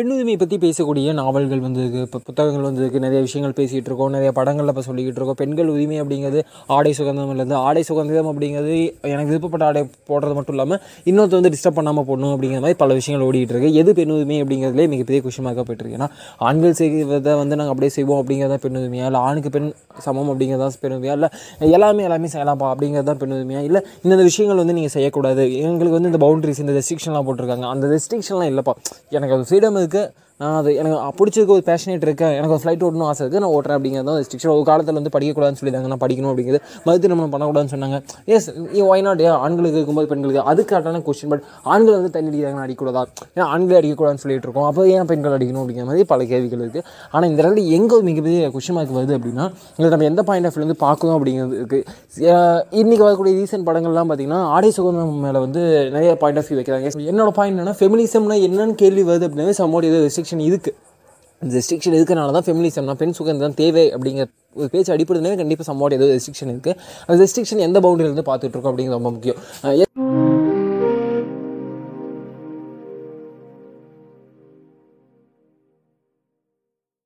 பெண் பற்றி பேசக்கூடிய நாவல்கள் வந்திருக்கு இப்போ புத்தகங்கள் வந்திருக்கு நிறைய விஷயங்கள் பேசிகிட்டு இருக்கோம் நிறைய படங்களில் இப்போ சொல்லிக்கிட்டு இருக்கோம். பெண்கள் உரிமை அப்படிங்கிறது ஆடை சுதந்திரம்லேருந்து ஆடை சுகந்திரம் அப்படிங்கிறது எனக்கு விருப்பப்பட்ட ஆடை போடுறது மட்டும் இல்லாமல் இன்னொருத்த வந்து டிஸ்டர்ப் பண்ணாமல் போடணும் அப்படிங்கிற மாதிரி பல விஷயங்கள் ஓடிட்டு இருக்கு. எது பெண் உரிமை அப்படிங்கிறதுலே மிகப்பெரிய கொஷினாக போயிட்டுருக்கு ஏன்னா ஆண்கள் செய்வதை வந்து நாங்கள் அப்படியே செய்வோம் அப்படிங்கிறத பெண் உரிமையா? இல்லை ஆணுக்கு பெண் சமம் அப்படிங்கிறதா பெண் உரிமையா? இல்லை எல்லாமே எல்லாமே செய்யலாம்ப்பா அப்படிங்கிறது தான் பெண் உரிமையா? இல்லை இந்த விஷயங்கள் வந்து நீங்கள் செய்யக்கூடாது. எங்களுக்கு வந்து இந்த பவுண்டரிஸ் இந்த ரெஸ்ட்ரிக்ஷன்லாம் போட்டிருக்காங்க. அந்த ரெஸ்ட்ரிக்ஷன்லாம் இல்லைப்பா. எனக்கு அது ஃப்ரீடம் இருக்குது 这个 நான் அது எனக்கு பிடிச்சதுக்கு ஒரு பேஷனேட் இருக்கேன் எனக்கு ஒரு ஃப்ளைட் ஓட்டணும் ஆசை இருக்குது நான் ஓட்டுறேன் அப்படிங்கிறது தான் ரெஸ்ட்ரிக்ஷன் ஒரு காலத்தில் வந்து படிக்கக்கூடாதுன்னு சொல்லியிருந்தாங்க. நான் படிக்கணும் அப்படிங்கிறது. மது திருமணம் பண்ணக்கூடாதுன்னு சொன்னாங்க. எஸ் ஒய் நாட் ஆண்களுக்கு இருக்கும்போது பெண்களுக்கு அதுக்கான கொஸ்டின் பட் ஆண்கள் வந்து தண்ணி அடிக்கிறாங்கன்னு அடிக்கூடாதா ஏன் ஆண்களே அடிக்கக்கூடாதுன்னு சொல்லிட்டு இருக்கோம். அப்போ ஏன் பெண்கள் அடிக்கணும் அப்படிங்கிற மாதிரி பல கேள்விகள் இருக்குது ஆனால் இந்த இடத்துல எங்கே ஒரு மிகப்பெரிய கொஸ்டின் மார்க் வருது அப்படின்னா இதில் நம்ம எந்த பாயிண்ட் ஆஃப் வந்து பார்க்கணும் இருக்குது இன்றைக்கி வரக்கூடிய ரீசெண்ட் படங்கள்லாம் பார்த்தீங்கன்னா ஆடை சுகந்திரம் மேலே வந்து நிறைய பாயிண்ட் ஆஃப் வியூ வைக்கிறாங்க. என்னோட பாயிண்ட் என்னன்னா ஃபெமினிசம்னா என்னன்னு கேள்வி வருது அப்படின்னா சமோட இது ரெஸ்ட்ரிக்ஷன் இருக்குது இந்த ரெஸ்ட்ரிக்ஷன் இருக்கனால தான் ஃபெமினிசம்னா பெண் சுதந்திரம் தேவை அப்படிங்கிற ஒரு பேச்சு அடிப்படையிலே கண்டிப்பாக சம்வாட் ஏதோ ரெஸ்ட்ரிக்ஷன் இருக்குது அந்த ரெஸ்ட்ரிக்ஷன் எந்த பவுண்டரியிலேருந்து பார்த்துட்டு இருக்கோம் அப்படிங்கிறது ரொம்ப முக்கியம்.